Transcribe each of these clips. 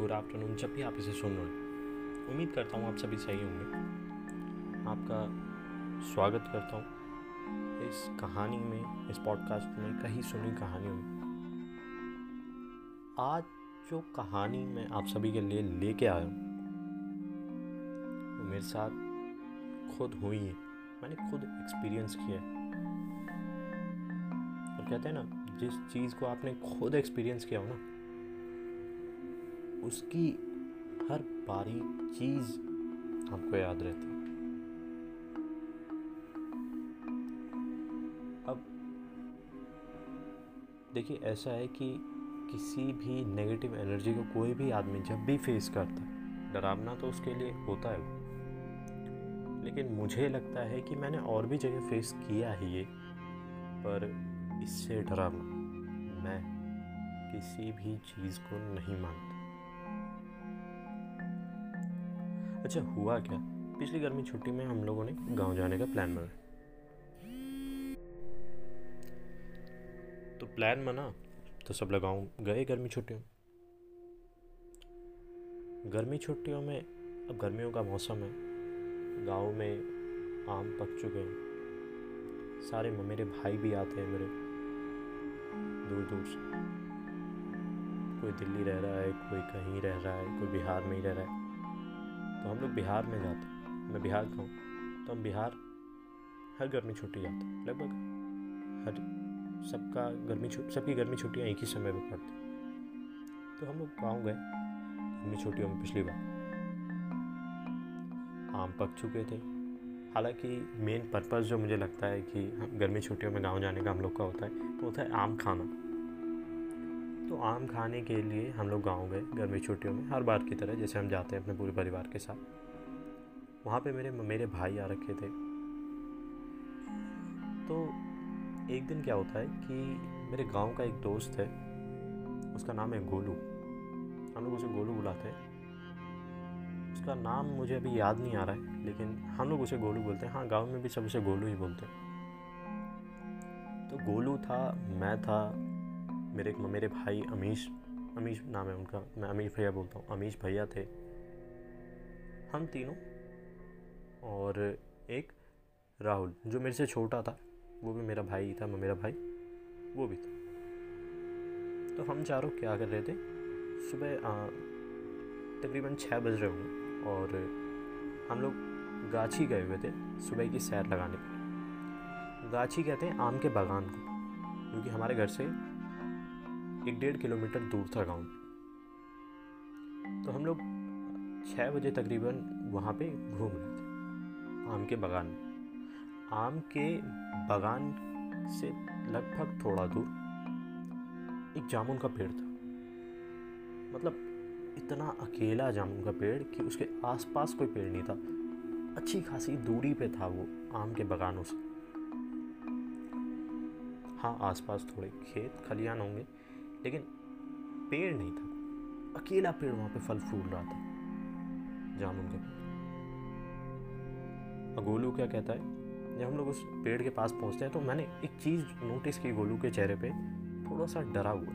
Good afternoon, जब भी आप इसे सुन रहे हैं। उम्मीद करता हूँ आप सभी सही होंगे। आपका स्वागत करता हूँ इस कहानी में, इस पॉडकास्ट में, कहीं सुनी कहानियों में। आज जो कहानी मैं आप सभी के लिए लेके आया हूँ, वो मेरे साथ खुद हुई है। मैंने खुद एक्सपीरियंस किया है। और कहते हैं ना, जिस चीज़ को आपने खुद एक्सपीरियंस किया हो ना उसकी हर बारीक चीज़ हमको याद रहती है। अब देखिए, ऐसा है कि किसी भी नेगेटिव एनर्जी को कोई भी आदमी जब भी फेस करता है, डरावना तो उसके लिए होता है लेकिन मुझे लगता है कि मैंने और भी जगह फेस किया है ये, पर इससे डरावना मैं किसी भी चीज़ को नहीं मानता। अच्छा हुआ क्या? पिछली गर्मी छुट्टी में हम लोगों ने गाँव जाने का प्लान बनाया। तो प्लान बना तो सब लोग गाँव गए गर्मी छुट्टियों। गर्मी छुट्टियों में, अब गर्मियों का मौसम है। गाँव में आम पक चुके हैं। सारे मेरे भाई भी आते हैं मेरे। दूर दूर से। कोई दिल्ली रह रहा है, कोई कहीं रह रहा है, कोई बिहार में ही रह रहा है। तो हम लोग बिहार में जाते मैं बिहार का हूँ तो हम बिहार हर गर्मी छुट्टी जाते लगभग हर सबका गर्मी छुट्टी सबकी गर्मी छुट्टियाँ एक ही समय पर पड़ती तो हम लोग गाँव गए गर्मी छुट्टियों में पिछली बार आम पक चुके थे। हालाँकि मेन पर्पज़ जो मुझे लगता है कि गर्मी छुट्टियों में गाँव जाने का हम लोग का होता है तो होता है आम खाना। तो आम खाने के लिए हम लोग गाँव गए गर्मी छुट्टियों में, हर बार की तरह, जैसे हम जाते हैं अपने पूरे परिवार के साथ। वहाँ पे मेरे मेरे भाई आ रखे थे। तो एक दिन क्या होता है कि मेरे गाँव का एक दोस्त है, उसका नाम है गोलू। हम लोग उसे गोलू बुलाते हैं। उसका नाम मुझे अभी याद नहीं आ रहा है, लेकिन हम लोग उसे गोलू बोलते हैं। हाँ गाँव में भी सब उसे गोलू ही बोलते हैं। तो गोलू था, मैं था मेरे मेरे भाई अमीश अमीश नाम है उनका, मैं अमीश भैया बोलता हूँ। अमीश भैया थे। हम तीनों और एक राहुल, जो मेरे से छोटा था, वो भी मेरा भाई था मेरा भाई, वो भी था। तो हम चारों क्या कर रहे थे? सुबह तकरीबन छः बज रहे होंगे और हम लोग गाछी गए हुए थे सुबह की सैर लगाने। गाछी कहते हैं आम के बागान को, क्योंकि हमारे घर से एक डेढ़ किलोमीटर दूर था गाँव। तो हम लोग छः बजे तकरीबन वहाँ पे घूम रहे थे, आम के बगान में। आम के बगान से लगभग थोड़ा दूर एक जामुन का पेड़ था। मतलब इतना अकेला जामुन का पेड़ कि उसके आसपास कोई पेड़ नहीं था। अच्छी खासी दूरी पे था वो आम के बगानों से। हाँ आसपास थोड़े खेत खलियान होंगे। लेकिन पेड़ नहीं था। अकेला पेड़ वहाँ पे फल फूल रहा था जामुन का गोलू क्या कहता है, जब हम लोग उस पेड़ के पास पहुँचते हैं तो मैंने एक चीज़ नोटिस की गोलू के चेहरे पे थोड़ा सा डरा हुआ।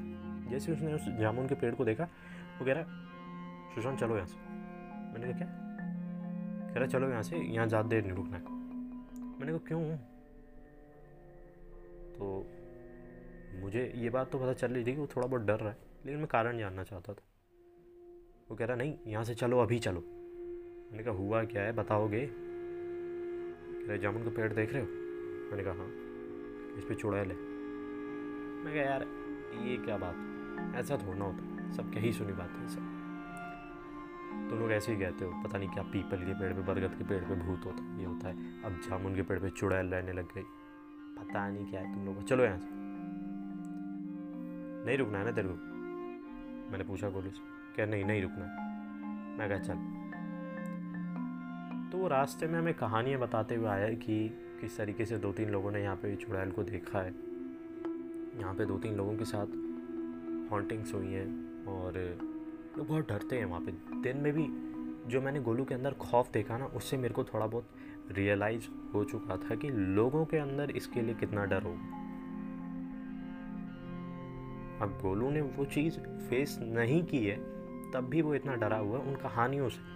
जैसे उसने उस जामुन के पेड़ को देखा, वो कह रहा सुशांत, चलो यहाँ से। मैंने कहा, क्या? कह रहा, चलो यहाँ से, यहाँ ज़्यादा देर नहीं रुकना मैंने कहा, क्यों? तो मुझे ये बात तो पता चल रही थी कि वो थोड़ा बहुत डर रहा है, लेकिन मैं कारण जानना चाहता था। वो कह रहा, नहीं, यहाँ से चलो, अभी चलो। मैंने कहा, हुआ क्या है, बताओगे? कह रहे, जामुन का पेड़ देख रहे हो? मैंने कहा हाँ। इस पर चुड़ैल है। मैं कहा, यार, ये क्या बात ऐसा थोड़ा होता। सब क्या ही सुनी बात है सब। तुम लोग ऐसे ही कहते हो, पता नहीं क्या पीपल के पेड़ पे, बरगद के पेड़ पे भूत होता ये होता है। अब जामुन के पेड़ पे चुड़ैल रहने लग गई। पता नहीं क्या है तुम लोग चलो यहाँ से। नहीं रुकना है ना तेरे को? मैंने पूछा गोलू से क्या नहीं नहीं रुकना मैं कहा, चल। तो वो रास्ते में हमें कहानियाँ बताते हुए आया कि किस तरीके से दो तीन लोगों ने यहाँ पे चुड़ैल को देखा है। यहाँ पे दो तीन लोगों के साथ हॉन्टिंग्स हुई हैं और लोग बहुत डरते हैं वहाँ पे। दिन में भी जो मैंने गोलू के अंदर खौफ देखा ना, उससे मेरे को थोड़ा बहुत रियलाइज़ हो चुका था कि लोगों के अंदर इसके लिए कितना डर होगा। अब गोलू ने वो चीज़ फेस नहीं की है, तब भी वो इतना डरा हुआ है उन कहानियों से।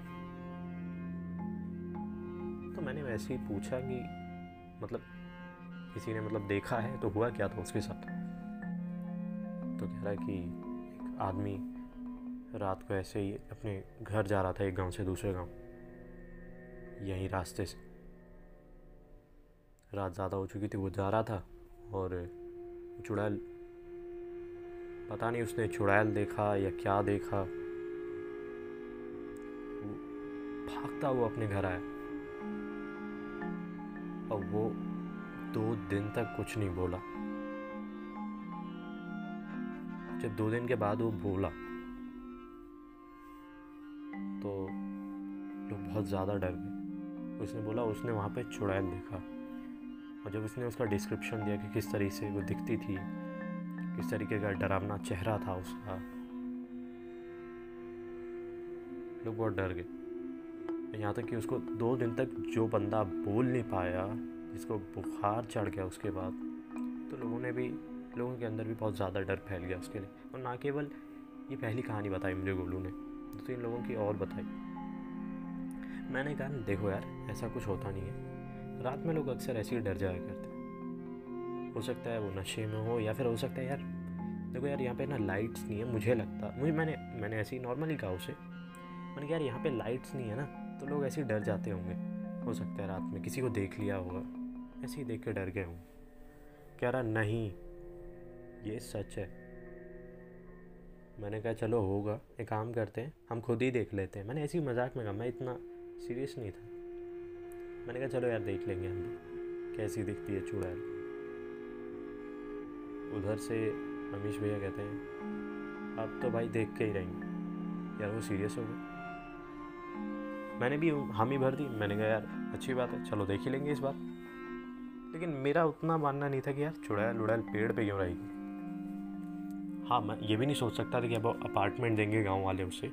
तो मैंने वैसे ही पूछा कि मतलब किसी ने मतलब देखा है तो हुआ क्या था उसके साथ? तो कह रहा है कि एक आदमी रात को ऐसे ही अपने घर जा रहा था एक गाँव से दूसरे गाँव, यहीं रास्ते से। रात ज़्यादा हो चुकी थी, वो जा रहा था और चुड़ैल पता नहीं उसने चुड़ैल देखा या क्या देखा। भागता हुआ अपने घर आया। और वो दो दिन तक कुछ नहीं बोला। जब दो दिन के बाद वो बोला तो लोग बहुत ज़्यादा डर गए। उसने बोला, उसने वहाँ पे चुड़ैल देखा। और जब उसने उसका डिस्क्रिप्शन दिया कि किस तरीके से वो दिखती थी किस तरीके का डरावना चेहरा था उसका। लोग बहुत डर गए। यहाँ तक कि उसको दो दिन तक जो बंदा बोल नहीं पाया, जिसको बुखार चढ़ गया उसके बाद तो लोगों ने भी, लोगों के अंदर भी बहुत ज़्यादा डर फैल गया उसके लिए। और ना केवल ये पहली कहानी बताई मुझे गोलू ने दो तीन लोगों की और बताई। मैंने कहा, देखो यार, ऐसा कुछ होता नहीं है। रात में लोग अक्सर ऐसे ही डर जाया करते हो सकता है वो नशे में हो या फिर हो सकता है यार, देखो यार यहाँ पे ना लाइट्स नहीं है, मुझे लगता, मुझे, मैंने मैंने ऐसे ही नॉर्मली कहा उसे। मैंने कहा यार यहाँ पे लाइट्स नहीं है ना तो लोग ऐसे ही डर जाते होंगे। हो सकता है रात में किसी को देख लिया होगा, ऐसे ही देख के डर गए होंगे। कह रहा, नहीं, ये सच है। मैंने कहा, चलो होगा, एक काम करते हैं, हम खुद ही देख लेते हैं। मैंने ऐसी मज़ाक में कहा, मैं इतना सीरियस नहीं था। मैंने कहा, चलो यार देख लेंगे हम कैसी दिखती है चुड़ैल। उधर से रमेश भैया कहते हैं अब तो भाई देख के ही रहेंगे यार वो सीरियस हो गए। मैंने भी हामी भर दी। मैंने कहा, यार, अच्छी बात है, चलो देख ही लेंगे इस बार। लेकिन मेरा उतना मानना नहीं था कि यार चुड़ैल उड़ैल पेड़ पे क्यों रहेगी। हाँ मैं ये भी नहीं सोच सकता था कि अब अपार्टमेंट देंगे गाँव वाले उसे।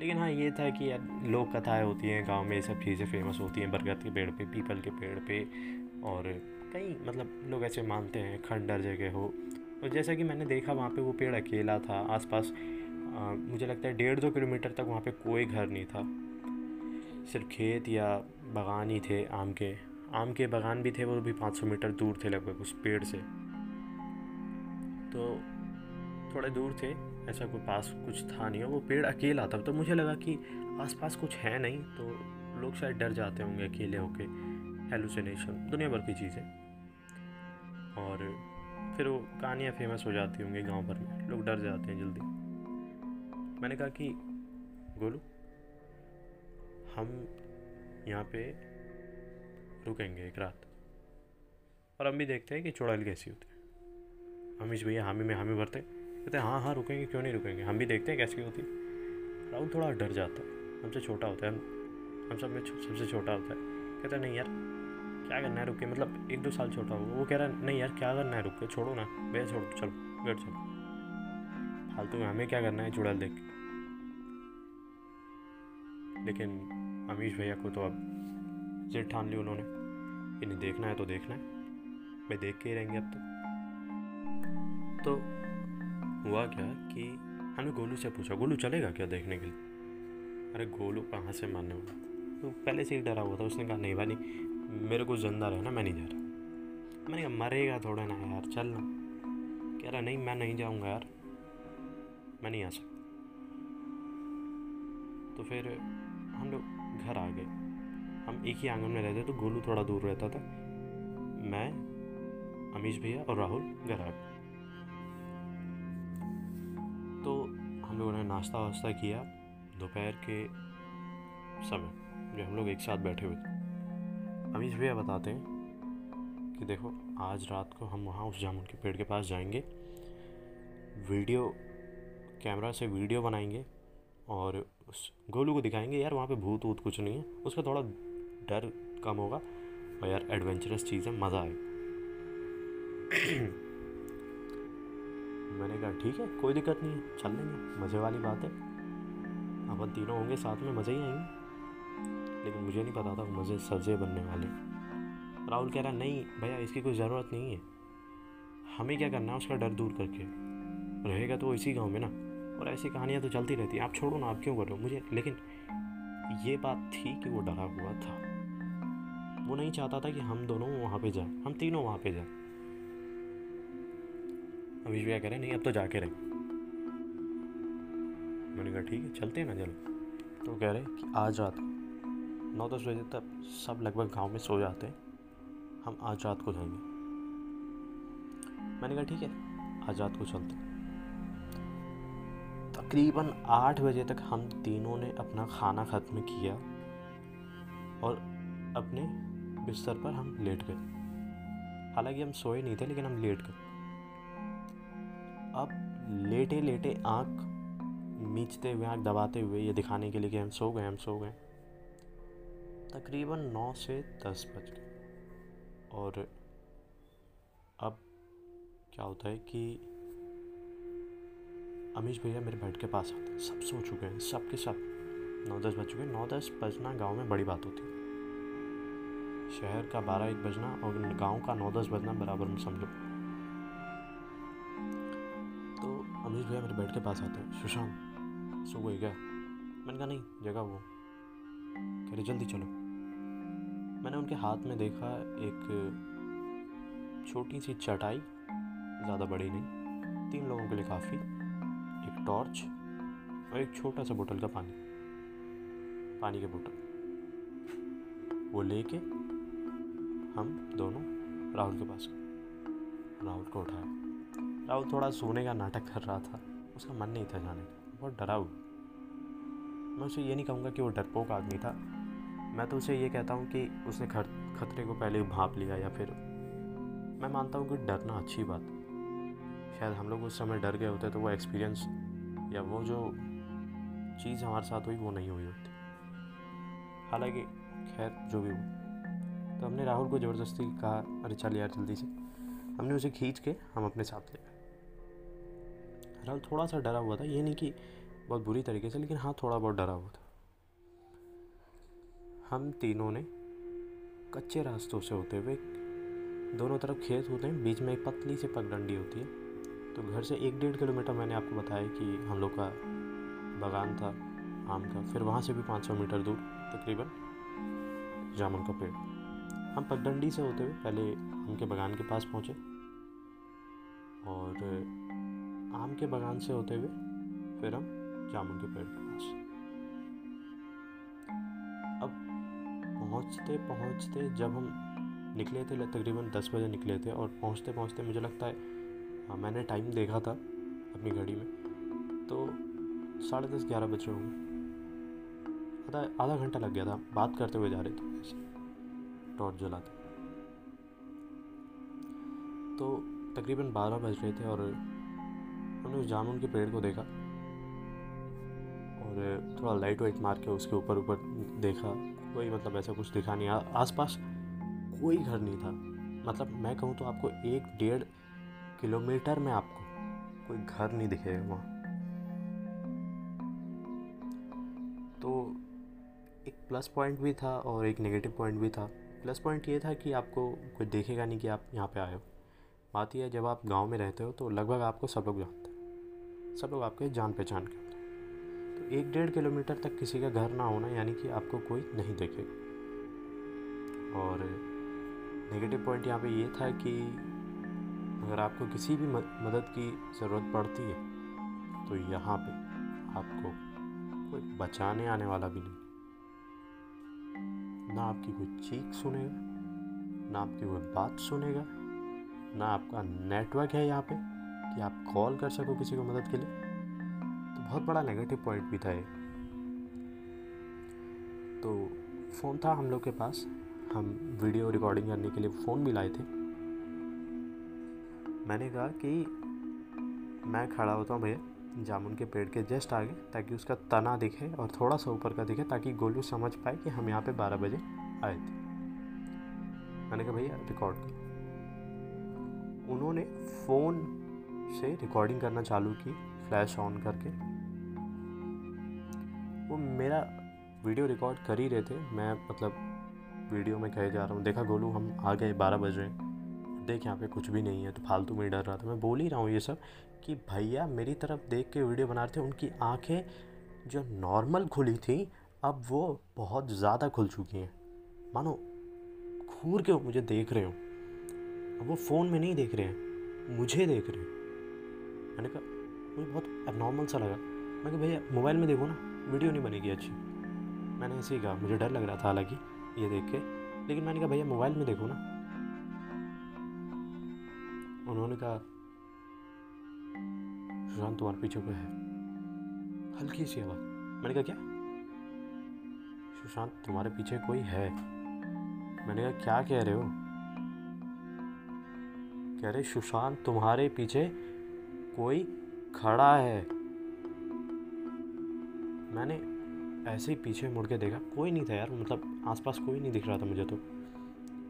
लेकिन हाँ ये था कि यार लोक कथाएँ होती हैं, गाँव में ये सब चीज़ें फ़ेमस होती हैं, बरगद के पेड़ पे, पीपल के पेड़ पे और कई मतलब लोग ऐसे मानते हैं खंडर जगह हो। और जैसा कि मैंने देखा वहाँ पे वो पेड़ अकेला था, आसपास मुझे लगता है डेढ़ दो किलोमीटर तक वहाँ पे कोई घर नहीं था। सिर्फ़ खेत या बागान ही थे आम के। आम के बागान भी थे, वो भी 500 मीटर दूर थे लगभग उस पेड़ से। तो थोड़े दूर थे, ऐसा कोई पास कुछ था नहीं वो पेड़ अकेला था। तो मुझे लगा कि आसपास कुछ है नहीं तो लोग शायद डर जाते होंगे अकेले होके हेलुसिनेशन दुनिया भर की चीज़ें। और फिर वो कहानियाँ फ़ेमस हो जाती होंगी गाँव भर में। लोग डर जाते हैं जल्दी। मैंने कहा कि, गोलू, हम यहाँ पे रुकेंगे एक रात। और हम भी देखते हैं कि चुड़ैल कैसी होती है। हमीश भैया, हामी में हामी भरते कहते हैं हाँ हाँ रुकेंगे, क्यों नहीं रुकेंगे? हम भी देखते हैं कैसी होती राहुल थोड़ा डर जाता है। हमसे छोटा होता है। हम हम सब में सबसे छोटा होता है। कहता नहीं यार क्या करना है रुक मतलब एक दो साल छोटा होगा। वो कह रहा है, नहीं यार, क्या करना है? रुक छोड़ो ना। भैया छोड़ो, चलो, बैठ, चलो। फालतू में हमें क्या करना है, चुड़ैल देख लेकिन अमीश भैया को तो अब जिद ठान ली उन्होंने। कि नहीं देखना है तो देखना है। भाई देख के ही रहेंगे अब तो। तो हुआ क्या कि हमने गोलू से पूछा, गोलू चलेगा क्या देखने के लिए? अरे गोलू कहाँ से मानने वाला? तो पहले से ही डरा हुआ था। उसने कहा, नहीं भाई मेरे को ज़िंदा रहना, मैं नहीं जा रहा। मैंने कहा, मरेगा थोड़ा ना यार, चल ना। कह रहा, नहीं, मैं नहीं जाऊँगा यार। मैं नहीं आ सकता। तो फिर हम लोग घर आ गए। हम एक ही आँगन में रहते तो गोलू थोड़ा दूर रहता था। मैं, अमीश भैया और राहुल घर आ गए। तो हम लोगों ने नाश्ता वास्ता किया। दोपहर के समय, जो हम लोग एक साथ बैठे हुए थे। अमीश भैया बताते हैं कि देखो, आज रात को हम वहाँ उस जामुन के पेड़ के पास जाएँगे। वीडियो, कैमरा से वीडियो बनाएँगे और उस गोलू को दिखाएँगे, यार, वहाँ पे भूत वूत कुछ नहीं है। उसका थोड़ा डर कम होगा और यार एडवेंचरस चीज़ है, मज़ा आए मैंने कहा, ठीक है, कोई दिक्कत नहीं है, चल लेंगे, मज़े वाली बात है। अपन तीनों होंगे साथ में, मज़े ही आएँगे। लेकिन मुझे नहीं पता था मज़े सजे बनने वाले। राहुल कह रहा, नहीं भैया, इसकी कोई ज़रूरत नहीं है। हमें क्या करना है उसका डर दूर करके? रहेगा तो इसी गाँव में ना। और ऐसी कहानियाँ तो चलती रहती हैं। आप छोड़ो ना, आप क्यों कर रहे हो? मुझे, लेकिन ये बात थी कि वो डरा हुआ था। वो नहीं चाहता था कि हम दोनों वहाँ पे जाएँ। हम तीनों वहाँ पे जाएँ। अभी भैया कह रहे, नहीं, अब तो जाके रहे। मैंने कहा, ठीक है, चलते हैं ना, चलो। तो कह रहे कि आज रात नौ दस बजे तक सब लगभग गाँव में सो जाते हैं। हम आज रात को जाएँगे। मैंने कहा, ठीक है आज रात को चलते तकरीबन आठ बजे तक हम तीनों ने अपना खाना ख़त्म किया और अपने बिस्तर पर हम लेट गए। हालाँकि हम सोए नहीं थे, लेकिन हम लेट गए। अब लेटे लेटे आँख मीचते हुए, आँख दबाते हुए ये दिखाने के लिए कि हम सो गए, हम सो गए। तकरीबन नौ से दस बज गए। और अब क्या होता है कि अमीश भैया मेरे बेड के पास आते हैं। सब सो चुके हैं सब के सब। नौ दस बज चुके हैं। नौ दस बजना गाँव में बड़ी बात होती है। शहर का बारह एक बजना और गाँव का नौ दस बजना बराबर में समझो। तो अमीश भैया मेरे बेड के पास आते हैं। सुशांत, सो गई क्या? मैंने कहा, नहीं, जगह वो। कह रहे, जल्दी चलो। मैंने उनके हाथ में देखा एक छोटी सी चटाई, ज़्यादा बड़ी नहीं, तीन लोगों के लिए काफ़ी, एक टॉर्च और एक छोटा सा बोतल का पानी पानी के बोतल। वो लेके हम दोनों राहुल के पास गए। राहुल को उठाया। राहुल थोड़ा सोने का नाटक कर रहा था। उसका मन नहीं था जाने का। बहुत डरा हुआ। मैं उसे ये नहीं कहूँगा कि वो डरपोक आदमी था। मैं तो उसे ये कहता हूँ कि उसने खतरे को पहले भाप लिया या फिर मैं मानता हूँ कि डरना अच्छी बात शायद हम लोग उस समय डर गए होते तो वो एक्सपीरियंस या वो जो चीज़ हमारे साथ हुई वो नहीं हुई होती। हालाँकि, खैर, जो भी हो तो हमने राहुल को ज़बरदस्ती कहा, अरे चल यार, जल्दी से। हमने उसे खींच के हम अपने साथ ले गए। राहुल थोड़ा सा डरा हुआ था, ये नहीं कि बहुत बुरी तरीके से, लेकिन हाँ थोड़ा बहुत डरा हुआ था। हम तीनों ने कच्चे रास्तों से होते हुए दोनों तरफ़ खेत होते हैं। बीच में एक पतली सी पगडंडी होती है। तो घर से एक डेढ़ किलोमीटर मैंने आपको बताया कि हम लोग का बागान था, आम का। फिर वहाँ से भी 500 मीटर दूर, तकरीबन, जामुन का पेड़। हम पगडंडी से होते हुए पहले आम के बागान के पास पहुँचे। और आम के बागान से होते हुए फिर हम जामुन के पेड़। पहुँचते पहुँचते जब हम निकले थे तकरीबन दस बजे निकले थे और पहुँचते पहुँचते मुझे लगता है हाँ, मैंने टाइम देखा था अपनी घड़ी में। तो साढ़े दस ग्यारह बजे होंगे। आधा आधा घंटा लग गया था बात करते हुए जा रहे थे टॉर्च जलाते। तो तकरीबन बारह बज रहे थे और हमने उस जामुन के पेड़ को देखा और थोड़ा लाइट वाइट मार के उसके ऊपर ऊपर देखा। कोई मतलब ऐसा कुछ दिखा नहीं। आसपास कोई घर नहीं था। मतलब मैं कहूँ तो आपको एक डेढ़ किलोमीटर में आपको कोई घर नहीं दिखेगा वहाँ। तो एक प्लस पॉइंट भी था और एक नेगेटिव पॉइंट भी था। प्लस पॉइंट ये था कि आपको कोई देखेगा नहीं कि आप यहाँ पे आए हो। बात यह है, जब आप गाँव में रहते हो तो लगभग आपको सब लोग जानते हैं। सब लोग आपके जान पहचान के एक डेढ़ किलोमीटर तक किसी का घर ना होना यानी कि आपको कोई नहीं देखेगा और नेगेटिव पॉइंट यहाँ पे ये था कि अगर आपको किसी भी मदद की ज़रूरत पड़ती है तो यहाँ पे आपको कोई बचाने आने वाला भी नहीं। ना आपकी कोई चीख सुनेगा, ना आपकी कोई बात सुनेगा, ना आपका नेटवर्क है यहाँ पे कि आप कॉल कर सको किसी को मदद के लिए। बहुत बड़ा नेगेटिव पॉइंट भी था ये। तो फ़ोन था हम लोग के पास। हम वीडियो रिकॉर्डिंग करने के लिए फ़ोन भी लाए थे। मैंने कहा कि मैं खड़ा होता हूँ भैया, जामुन के पेड़ के जस्ट आगे, ताकि उसका तना दिखे और थोड़ा सा ऊपर का दिखे, ताकि गोलू समझ पाए कि हम यहाँ पे बारह बजे आए थे। मैंने कहा, भैया रिकॉर्ड कर। उन्होंने फ़ोन से रिकॉर्डिंग करना चालू की फ्लैश ऑन करके। वो मेरा वीडियो रिकॉर्ड कर ही रहे थे। मैं मतलब वीडियो में कहे जा रहा हूँ। देखा गोलू, हम आ गए बारह बज। रहे हैं देख, यहाँ पे कुछ भी नहीं है तो फालतू में डर रहा था। मैं बोल ही रहा हूँ ये सब कि भैया, मेरी तरफ़ देख के वीडियो बना रहे थे। उनकी आँखें जो नॉर्मल खुली थी, अब वो बहुत ज़्यादा खुल चुकी हैं। मानो, घूर के मुझे देख रहे हो। अब वो फ़ोन में नहीं देख रहे हैं, मुझे देख रहे हैं। मैंने कहा, मुझे बहुत अबनॉर्मल सा लगा। मैं कहा, भैया मोबाइल में देखो ना। वीडियो नहीं बनेगी अच्छी। मैंने ऐसे ही कहा, मुझे डर लग रहा था हालाँकि, ये देख के। लेकिन मैंने कहा, भैया, मोबाइल में देखो ना। उन्होंने कहा सुशांत तुम्हारे पीछे कोई है। हल्की सी आवाज़। मैंने कहा, क्या? सुशांत, तुम्हारे पीछे कोई है। मैंने कहा, क्या कह रहे हो? कह रहे, सुशांत, तुम्हारे पीछे कोई खड़ा है। मैंने ऐसे ही पीछे मुड़ के देखा, कोई नहीं था यार मतलब आसपास कोई नहीं दिख रहा था मुझे तो।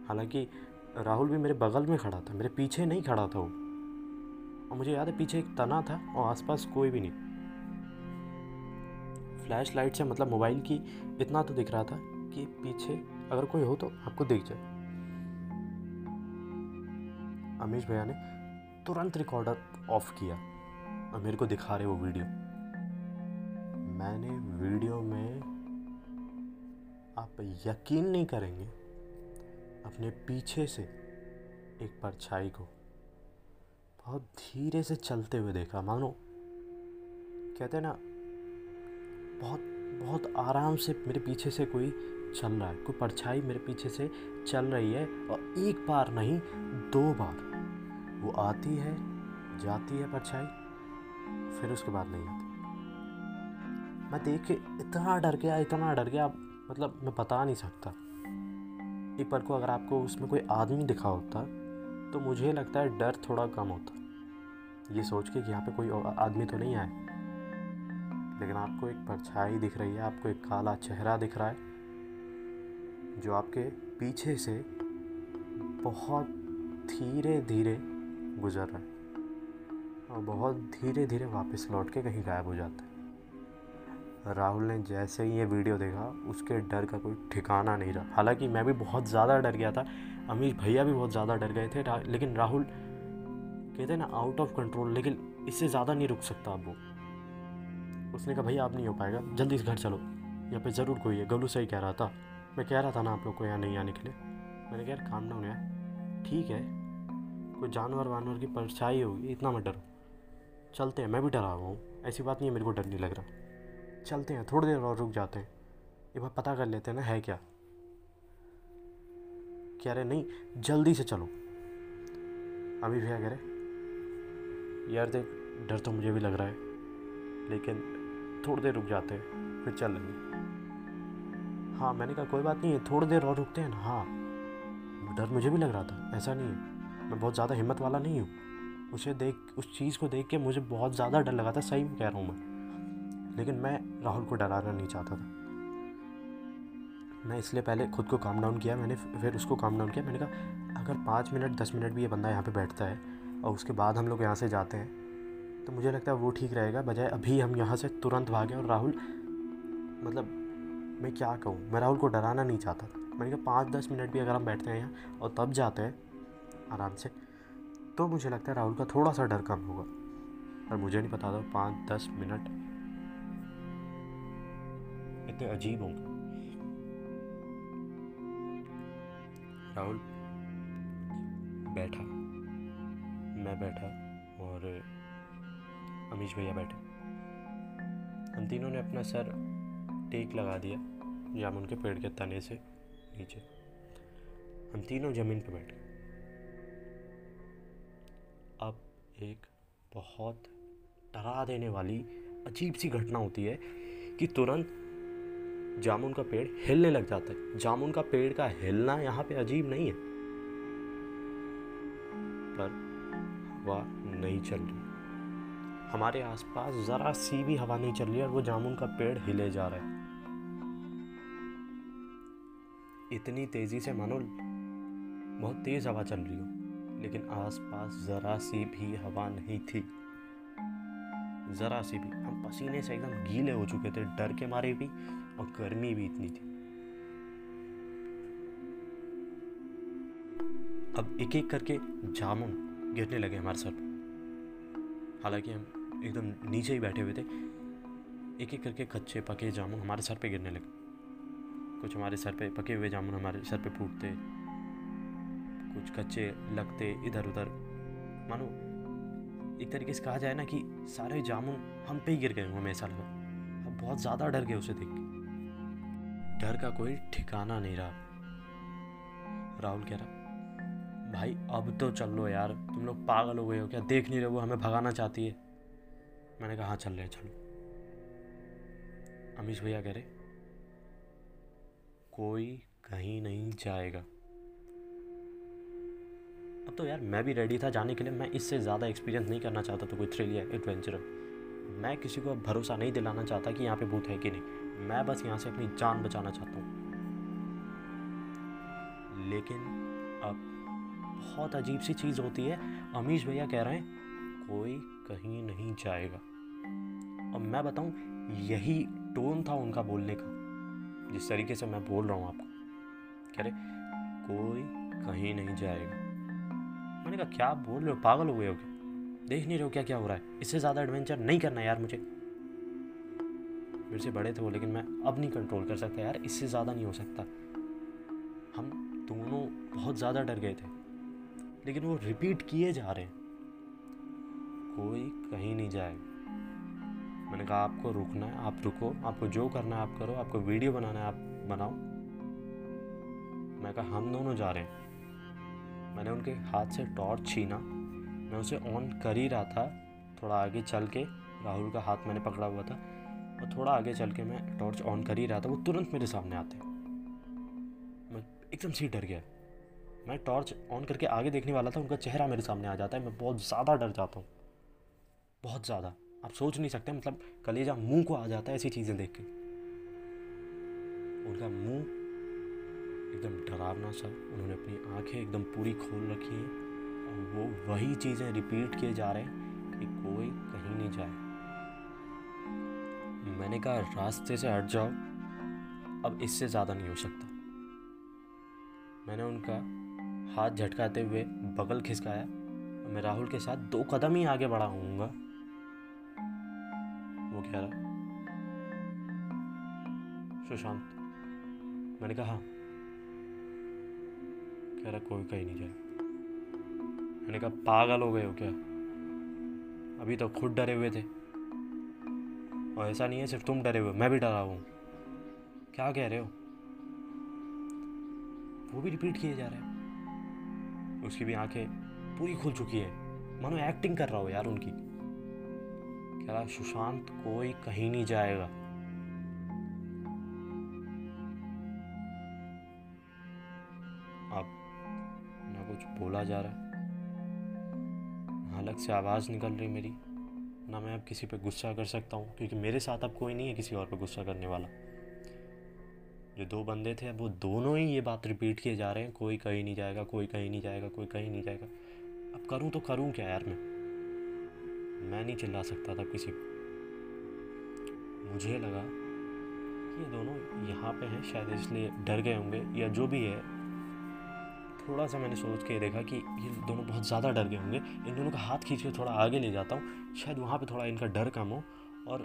हालाँकि राहुल भी मेरे बगल में खड़ा था, मेरे पीछे नहीं खड़ा था वो। और मुझे याद है, पीछे एक तना था और आसपास कोई भी नहीं। फ्लैश लाइट से मतलब मोबाइल की इतना तो दिख रहा था कि पीछे अगर कोई हो तो आपको दिख जाए। अमीश भैया ने तुरंत रिकॉर्डर ऑफ़ किया। और मेरे को दिखा रहे वो वीडियो मैंने वीडियो में आप यकीन नहीं करेंगे, अपने पीछे से एक परछाई को बहुत धीरे से चलते हुए देखा। मानो, कहते हैं ना, बहुत बहुत आराम से मेरे पीछे से कोई चल रहा है, कोई परछाई मेरे पीछे से चल रही है और एक बार नहीं, दो बार। वो आती है, जाती है परछाई, फिर उसके बाद नहीं आती। मैं देख के इतना डर गया, इतना डर गया मतलब मैं बता नहीं सकता। एक पर को अगर आपको उसमें कोई आदमी दिखा होता तो मुझे लगता है डर थोड़ा कम होता। ये सोच के कि यहाँ पे कोई आदमी तो नहीं आए। लेकिन आपको एक परछाई दिख रही है, आपको एक काला चेहरा दिख रहा है, जो आपके पीछे से बहुत धीरे धीरे गुजर रहा है। और बहुत धीरे धीरे वापस लौट के कहीं गायब हो जाता है। राहुल ने जैसे ही ये वीडियो देखा, उसके डर का कोई ठिकाना नहीं रहा। हालाँकि मैं भी बहुत ज़्यादा डर गया था अमीश भैया भी बहुत ज़्यादा डर गए थे लेकिन राहुल, कहते ना आउट ऑफ़ कंट्रोल लेकिन इससे ज़्यादा नहीं रुक सकता अब वो। उसने कहा, भैया आप नहीं हो पाएगा, जल्दी इस घर चलो। यहाँ पे ज़रूर कोई है, गलू सही कह रहा था। मैं कह रहा था ना आप लोग को यहाँ नहीं आने के लिए। मैंने कहा, यार काम डाउन यार, ठीक है। कोई जानवर वानवर की परछाई होगी, इतना मैं डरो। चलते हैं, मैं भी डरा हुआ हूँ। ऐसी बात नहीं है, मेरे को डर नहीं लग रहा। चलते हैं, थोड़ी देर और रुक जाते हैं। एक बार पता कर लेते हैं ना, है क्या? कह रहे, नहीं, जल्दी से चलो। अभी भैया कह रहे। यार देख, डर तो मुझे भी लग रहा है, लेकिन थोड़ी देर रुक जाते हैं, फिर चल लेंगे हाँ मैंने कहा, कोई बात नहीं है थोड़ी देर और रुकते हैं ना। हाँ डर मुझे भी लग रहा था, ऐसा नहीं है। मैं बहुत ज़्यादा हिम्मत वाला नहीं हूँ। उसे देख, उस चीज़ को देख के मुझे बहुत ज़्यादा डर लगा था, सही कह रहा हूँ मैं। लेकिन मैं राहुल को डराना नहीं चाहता था। मैं इसलिए पहले खुद को काम डाउन किया, मैंने फिर उसको काम डाउन किया। मैंने कहा, अगर पाँच मिनट, दस मिनट भी ये बंदा यहाँ पे बैठता है और उसके बाद हम लोग यहाँ से जाते हैं तो मुझे लगता है वो ठीक रहेगा, बजाय अभी हम यहाँ से तुरंत भागें और राहुल मतलब मैं क्या कहूँ, मैं राहुल को डराना नहीं चाहता था। मैंने कहा, पाँच, दस मिनट भी अगर हम बैठते हैं यहाँ और तब जाते हैं, आराम से तो मुझे लगता है राहुल का थोड़ा सा डर कम होगा। पर मुझे नहीं पता था, पाँच, दस मिनट इतने अजीब होंगे। राहुल, बैठा। मैं बैठा और अमीश भैया बैठे। हम तीनों ने अपना सर टेक लगा दिया, जामुन के पेड़ के तने से नीचे। हम तीनों ज़मीन पर बैठ। अब एक बहुत डरा देने वाली अजीब सी घटना होती है कि तुरंत जामुन का पेड़ हिलने लग जाता है। जामुन का पेड़ का हिलना यहाँ पे अजीब नहीं है। पर हवा नहीं चल रही। हमारे आसपास ज़रा सी भी हवा नहीं चल रही और वो जामुन का पेड़ हिले जा रहा है। इतनी तेज़ी से मानो बहुत तेज़ हवा चल रही हो, लेकिन आसपास ज़रा सी भी हवा नहीं थी। ज़रा सी भी। हम पसीने से एकदम गीले हो चुके थे, डर के मारे भी और गर्मी भी इतनी थी। अब एक एक करके जामुन गिरने लगे हमारे सर पर हालाँकि हम एकदम नीचे ही बैठे हुए थे एक एक करके कच्चे पके जामुन हमारे सर पे गिरने लगे। कुछ हमारे सर पे पके हुए जामुन हमारे सर पे फूटते, कुछ कच्चे लगते इधर उधर मानो, एक तरीके से कहा जाए ना कि सारे जामुन हम पे ही गिर गए हमें ऐसा लगा। अब बहुत ज़्यादा डर गए उसे देख के। डर का कोई ठिकाना नहीं रहा। राहुल कह रहा, भाई, अब तो चल लो यार। तुम लोग पागल हो गए हो क्या? देख नहीं रहे वो हमें भगाना चाहती है। मैंने कहा हाँ चल रहे चलो। अमीश भैया कह रहे, कोई कहीं नहीं जाएगा। अब तो यार, मैं भी रेडी था जाने के लिए। मैं इससे ज़्यादा एक्सपीरियंस नहीं करना चाहता तो कोई थ्रिल या एडवेंचर मैं किसी को भरोसा नहीं दिलाना चाहता कि यहाँ पे भूत है कि नहीं। मैं बस यहाँ से अपनी जान बचाना चाहता हूँ। लेकिन अब बहुत अजीब सी चीज़ होती है। अमीश भैया कह रहे हैं, कोई कहीं नहीं जाएगा। और मैं बताऊँ, यही टोन था उनका बोलने का, जिस तरीके से मैं बोल रहा हूँ आपको। कह रहे, कोई कहीं नहीं जाएगा। मैंने कहा, क्या बोल रहे हो? पागल हो गए हो क्या? देख नहीं रहे हो क्या क्या हो रहा है? इससे ज़्यादा एडवेंचर नहीं करना यार मुझे। मेरे से बड़े थे वो, लेकिन मैं अब नहीं कंट्रोल कर सकता यार, इससे ज़्यादा नहीं हो सकता। हम दोनों बहुत ज़्यादा डर गए थे, लेकिन वो रिपीट किए जा रहे कोई कहीं नहीं जाएगा मैंने कहा, आपको रुकना है, आप रुको, आपको जो करना है आप करो, आपको वीडियो बनाना है, आप बनाओ। मैं कहा, हम दोनों जा रहे हैं। मैंने उनके हाथ से टॉर्च छीना, मैं उसे ऑन कर ही रहा था, थोड़ा आगे चल के, राहुल का हाथ मैंने पकड़ा हुआ था। और थोड़ा आगे चल के मैं टॉर्च ऑन कर ही रहा था, वो तुरंत मेरे सामने आते। मैं एकदम से डर गया। मैं टॉर्च ऑन करके आगे देखने वाला था, उनका चेहरा मेरे सामने आ जाता है, मैं बहुत ज़्यादा डर जाता हूँ। बहुत ज़्यादा। आप सोच नहीं सकते मतलब कलेजा मुँह को आ जाता है ऐसी चीज़ें देख के। उनका मुँह एकदम डरावना सा, उन्होंने अपनी आँखें एकदम पूरी खोल रखी हैं, और वो वही चीज़ें रिपीट किए जा रहे हैं कि कोई कहीं नहीं जाए। मैंने कहा, रास्ते से हट जाओ। अब इससे ज़्यादा नहीं हो सकता। मैंने उनका हाथ झटकाते हुए बगल खिसकाया मैं राहुल के साथ दो कदम ही आगे बढ़ा हूँगा। वो कह रहा, सुशांत। मैंने कहा हाँ। कह रहा, कोई कहीं नहीं जाए मैंने कहा, पागल हो गए हो क्या? अभी तो खुद डरे हुए थे। और ऐसा नहीं है, सिर्फ़ तुम डरे हुए मैं भी डरा हूँ। क्या कह रहे हो? वो भी रिपीट किए जा रहे हैं। उसकी भी आँखें पूरी खुल चुकी है। मानो एक्टिंग कर रहा हो यार उनकी। कह रहा सुशांत कोई कहीं नहीं जाएगा। अब ना कुछ बोला जा रहा है अलग से आवाज़ निकल रही मेरी। ना मैं अब किसी पे गुस्सा कर सकता हूँ, क्योंकि मेरे साथ अब कोई नहीं है किसी और पे गुस्सा करने वाला। जो दो बंदे थे, अब वो दोनों ही ये बात रिपीट किए जा रहे हैं, कोई कहीं नहीं जाएगा, कोई कहीं नहीं जाएगा, कोई कहीं नहीं जाएगा। अब करूँ तो करूँ क्या यार मैं? मैं नहीं चिल्ला सकता था किसी को। मुझे लगा कि ये दोनों यहाँ पे हैं, शायद इसलिए डर गए होंगे, या जो भी है थोड़ा सा मैंने सोच के देखा कि ये दोनों बहुत ज़्यादा डर गए होंगे। इन दोनों का हाथ खींच के थोड़ा आगे ले जाता हूँ। शायद वहाँ पे थोड़ा इनका डर कम हो और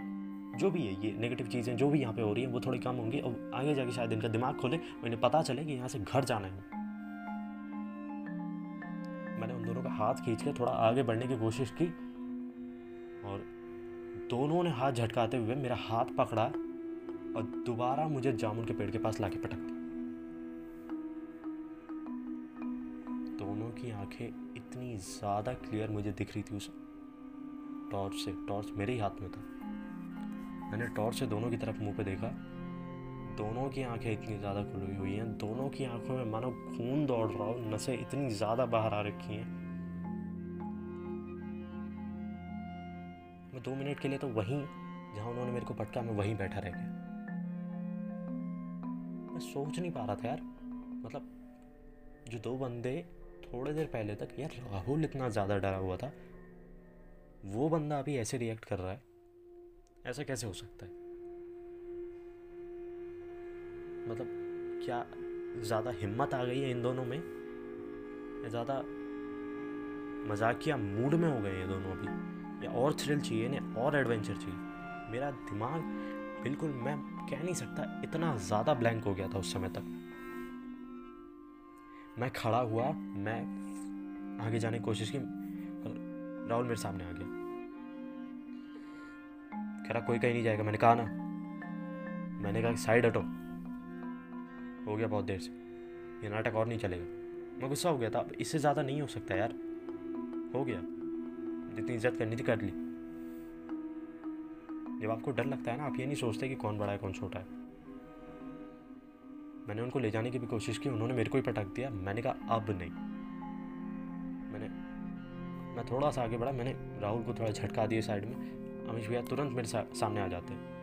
जो भी है, ये नेगेटिव चीज़ें जो भी यहाँ पे हो रही हैं, वो थोड़ी कम होंगी और आगे जाके शायद इनका दिमाग खोले। और इन्हें पता चले कि यहाँ से घर जाना है। मैंने उन दोनों का हाथ खींच के थोड़ा आगे बढ़ने की कोशिश की और दोनों ने हाथ झटकाते हुए मेरा हाथ पकड़ा और दोबारा मुझे जामुन के पेड़ के पास लाके पटक दी की आँखें इतनी ज़्यादा क्लियर मुझे दिख रही थी उस टॉर्च से। टॉर्च मेरे ही हाथ में था। मैंने टॉर्च से दोनों की तरफ़ मुँह पे देखा। दोनों की आँखें इतनी ज़्यादा खुली हुई हैं। दोनों की आँखों में मानो खून दौड़ रहा हो, नसें इतनी ज़्यादा बाहर आ रखी हैं। मैं दो मिनट के लिए तो वहीं, जहाँ उन्होंने मेरे को पटका, मैं वहीं बैठा रह गया। मैं सोच नहीं पा रहा था यार। मतलब जो दो बंदे थोड़ी देर पहले तक यार राहुल इतना ज़्यादा डरा हुआ था। वो बंदा अभी ऐसे रिएक्ट कर रहा है। ऐसा कैसे हो सकता है? मतलब क्या ज़्यादा हिम्मत आ गई है इन दोनों में? ज़्यादा मजाकिया मूड में हो गए ये दोनों अभी? या और थ्रिल चाहिए इन्हें, और एडवेंचर चाहिए? मेरा दिमाग, बिल्कुल मैं कह नहीं सकता, इतना ज़्यादा ब्लैंक हो गया था उस समय तक। मैं खड़ा हुआ, मैं आगे जाने की कोशिश की राहुल मेरे सामने आ गया। कह रहा, कोई कहीं नहीं जाएगा। मैंने कहा, ना। मैंने कहा, साइड हटो। हो गया बहुत देर से। ये नाटक और नहीं चलेगा। मैं गुस्सा हो गया था। इससे ज़्यादा नहीं हो सकता यार। हो गया। जितनी इज़्ज़त करनी थी कर ली। जब आपको डर लगता है ना, आप ये नहीं सोचते कि कौन बड़ा है, कौन छोटा है। मैंने उनको ले जाने की भी कोशिश की, उन्होंने मेरे को ही पटक दिया। मैंने कहा, अब नहीं। मैंने, मैं थोड़ा सा आगे बढ़ा, मैंने राहुल को थोड़ा झटका दिया साइड में। अमिश भैया, तुरंत मेरे सामने आ जाते हैं।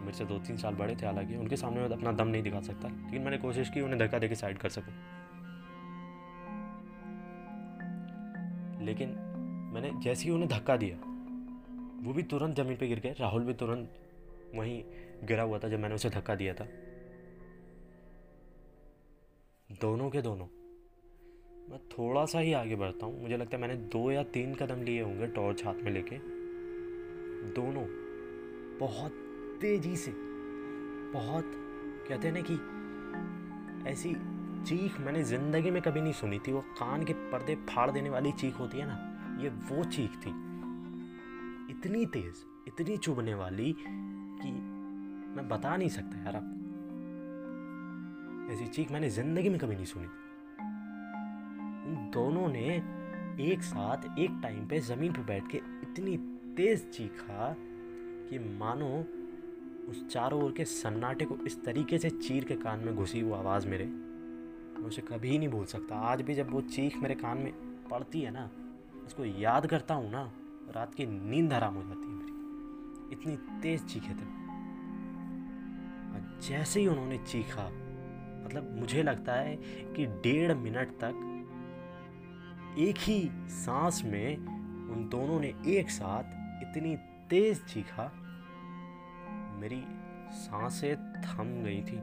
मेरे से दो तीन साल बड़े थे, हालाँकि उनके सामने मैं अपना दम नहीं दिखा सकता, लेकिन मैंने कोशिश की उन्हें धक्का देकर साइड कर सकूँ। लेकिन मैंने जैसे ही उन्हें धक्का दिया, वो भी तुरंत ज़मीन पे गिर गए। राहुल भी तुरंत वहीं गिरा हुआ था जब मैंने उसे धक्का दिया था। दोनों के दोनों। मैं थोड़ा सा ही आगे बढ़ता हूँ। मुझे लगता है मैंने दो या तीन कदम लिए होंगे टॉर्च हाथ में लेके। दोनों बहुत तेज़ी से, बहुत कहते हैं ना कि ऐसी चीख मैंने ज़िंदगी में कभी नहीं सुनी थी। वो कान के पर्दे फाड़ देने वाली चीख होती है ना, ये वो चीख थी। इतनी तेज, इतनी चुभने वाली कि मैं बता नहीं सकता यार आपको ऐसी चीख मैंने ज़िंदगी में कभी नहीं सुनी। उन दोनों ने एक साथ एक टाइम पे ज़मीन पर बैठ के इतनी तेज चीखा कि मानो उस चारों ओर के सन्नाटे को इस तरीके से चीर के कान में घुसी वो आवाज़ मेरे। मैं उसे कभी नहीं भूल सकता। आज भी जब वो चीख मेरे कान में पड़ती है ना, उसको याद करता हूँ ना, रात की नींद हराम हो जाती है मेरी। इतनी तेज चीखे थे जैसे ही उन्होंने चीखा मतलब मुझे लगता है कि डेढ़ मिनट तक एक ही सांस में उन दोनों ने एक साथ इतनी तेज चीखा, मेरी साँसें थम गई थी।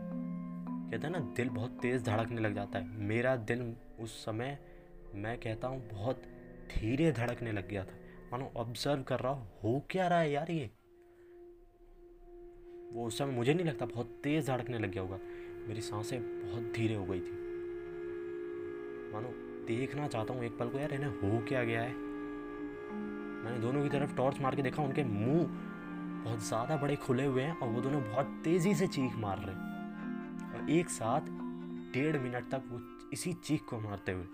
कहते हैं ना, दिल बहुत तेज़ धड़कने लग जाता है। मेरा दिल उस समय, मैं कहता हूँ, बहुत धीरे धड़कने लग गया था। मानो ऑब्ज़र्व कर रहा हूँ, हो क्या रहा है यार ये? वो उस समय मुझे नहीं लगता, बहुत तेज़ धड़कने लग गया होगा। मेरी साँसें बहुत धीरे हो गई थी। मानो, देखना चाहता हूँ एक पल को, यार इन्हें हो क्या गया है? मैंने दोनों की तरफ़ टॉर्च मार के देखा, उनके मुँह बहुत ज़्यादा बड़े खुले हुए हैं और वो दोनों बहुत तेज़ी से चीख मार रहे हैं। और एक साथ डेढ़ मिनट तक वो इसी चीख को मारते हुए,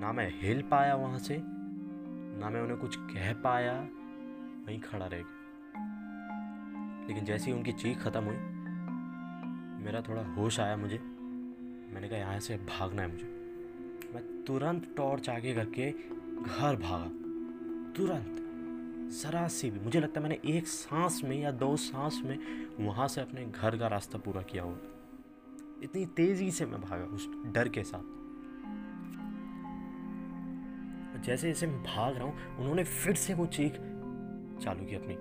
ना मैं हिल पाया वहाँ से, ना मैं उन्हें कुछ कह पाया, वहीं खड़ा रह गया। लेकिन जैसे ही उनकी चीख ख़त्म हुई मेरा थोड़ा होश आया मुझे। मैंने कहा, यहाँ से भागना है मुझे। मैं तुरंत टॉर्च आगे करके घर भागा। तुरंत, ज़रा सी भी। मुझे लगता है मैंने एक सांस में या दो सांस में वहाँ से अपने घर का रास्ता पूरा किया हुआ इतनी तेज़ी से मैं भागा उस डर के साथ। जैसे जैसे मैं भाग रहा हूँ, उन्होंने फिर से वो चीख चालू की अपनी।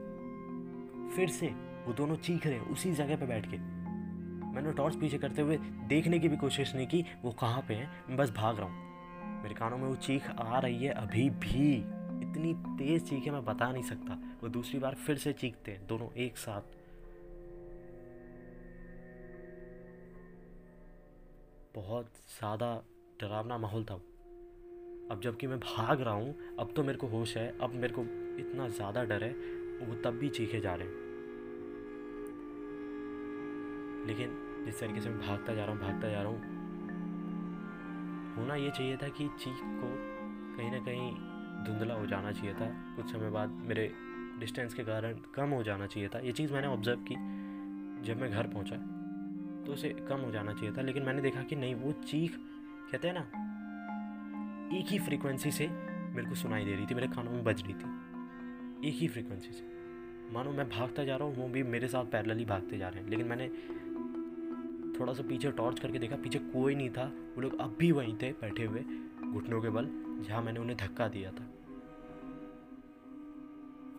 फिर से वो दोनों चीख रहे उसी जगह पे बैठ के। मैंने टॉर्च पीछे करते हुए देखने की भी कोशिश नहीं की, वो कहाँ पे है? मैं बस भाग रहा हूँ। मेरे कानों में वो चीख आ रही है अभी भी। इतनी तेज़ चीख है, मैं बता नहीं सकता। वो दूसरी बार फिर से चीखते हैं, दोनों एक साथ। बहुत ज़्यादा डरावना माहौल था अब जबकि मैं भाग रहा हूँ, अब तो मेरे को होश है, अब मेरे को इतना ज़्यादा डर है, वो तब भी चीखे जा रहे हैं। लेकिन जिस तरीके से मैं भागता जा रहा हूँ, भागता जा रहा हूँ, होना ये चाहिए था कि चीख को कहीं ना कहीं धुंधला हो जाना चाहिए था। कुछ समय बाद मेरे डिस्टेंस के कारण कम हो जाना चाहिए था। ये चीज़ मैंने ऑब्ज़र्व की जब मैं घर पहुँचा तो उसे कम हो जाना चाहिए था। लेकिन मैंने देखा कि नहीं, वो चीख, कहते हैं ना, एक ही फ्रीक्वेंसी से मेरे को सुनाई दे रही थी, मेरे कानों में बज रही थी। एक ही फ्रीक्वेंसी से। मानो मैं भागता जा रहा हूँ, वो भी मेरे साथ पैरेलली भागते जा रहे हैं। लेकिन मैंने थोड़ा सा पीछे टॉर्च करके देखा, पीछे कोई नहीं था। वो लोग अब भी वहीं थे, बैठे हुए, घुटनों के बल, जहाँ मैंने उन्हें धक्का दिया था।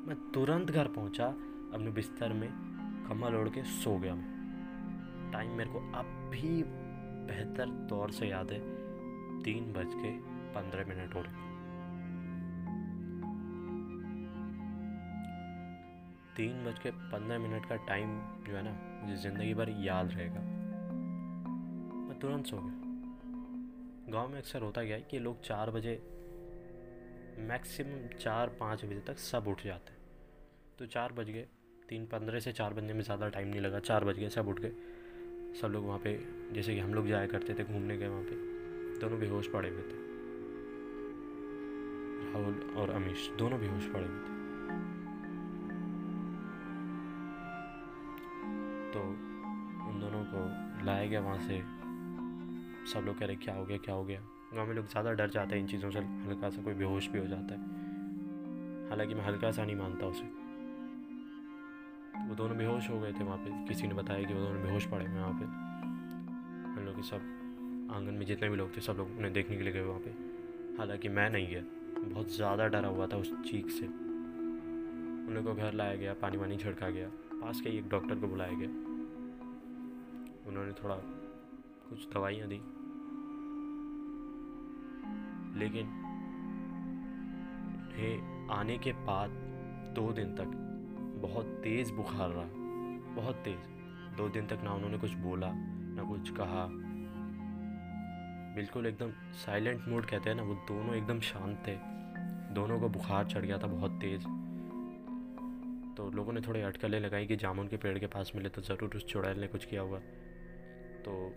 मैं तुरंत घर पहुँचा, अपने बिस्तर में कमल ओढ़ के सो गया मैं। टाइम मेरे को अब भी बेहतर तौर से याद है। तीन बज के पंद्रह मिनट हो रहे। तीन बज के पंद्रह मिनट का टाइम जो है ना, मुझे ज़िंदगी भर याद रहेगा। तुरंत सो गए। गाँव में अक्सर होता क्या है कि लोग चार बजे मैक्सिमम चार, पाँच बजे तक सब उठ जाते हैं। तो चार बज गए, तीन, पंद्रह से चार बजने में ज़्यादा टाइम नहीं लगा। चार बज गए, सब उठ गए। सब लोग वहाँ पे, जैसे कि हम लोग जाया करते थे, घूमने गए वहाँ पे। दोनों बेहोश पड़े हुए थे। राहुल और अमीश, दोनों बेहोश पड़े हुए थे। तो उन दोनों को लाया गया वहाँ से सब लोग कह रहे क्या हो गया, क्या हो गया? गाँव में लोग ज़्यादा डर जाते हैं इन चीज़ों से, हल्का सा कोई बेहोश भी हो जाता है। हालाँकि मैं हल्का सा नहीं मानता उसे। वो दोनों बेहोश हो गए थे वहाँ पे। किसी ने बताया कि वो दोनों बेहोश पड़े हुए वहाँ पे। हम लोग सब आँगन में जितने भी लोग थे, सब लोग उन्हें देखने के लिए गए वहाँ पे। हालाँकि मैं नहीं गया। बहुत ज़्यादा डरा हुआ था उस चीख से। उन लोग को घर लाया गया, पानी वानी छिड़का गया। पास के एक डॉक्टर को बुलाया गया। उन्होंने थोड़ा कुछ दवाइयाँ दी। लेकिन उन्हें आने के बाद दो दिन तक बहुत तेज़ बुखार रहा। बहुत तेज़। दो दिन तक ना उन्होंने कुछ बोला, ना कुछ कहा। बिल्कुल एकदम साइलेंट मूड कहते हैं ना, वो दोनों एकदम शांत थे। दोनों को बुखार चढ़ गया था बहुत तेज़। तो लोगों ने थोड़ी अटकलें लगाई कि जामुन के पेड़ के पास मिले तो ज़रूर उस चुड़ैल ने कुछ किया हुआ तो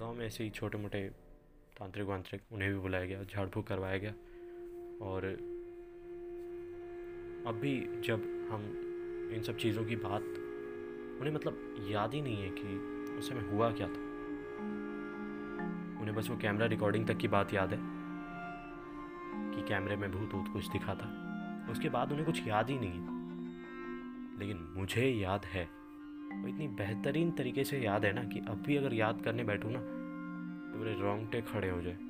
गाँव में ऐसे ही छोटे मोटे तांत्रिक वांत्रिक उन्हें भी बुलाया गया झाड़ फूक करवाया गया। और अब भी जब हम इन सब चीज़ों की बात, उन्हें मतलब याद ही नहीं है कि उस समय हुआ क्या था। उन्हें बस वो कैमरा रिकॉर्डिंग तक की बात याद है, कि कैमरे में भूत भूत कुछ दिखा था। उसके बाद उन्हें कुछ याद ही नहीं है। लेकिन मुझे याद है वो इतनी बेहतरीन तरीके से याद है ना कि अब भी अगर याद करने बैठूँ ना तो मेरे रोंगटे खड़े हो जाए।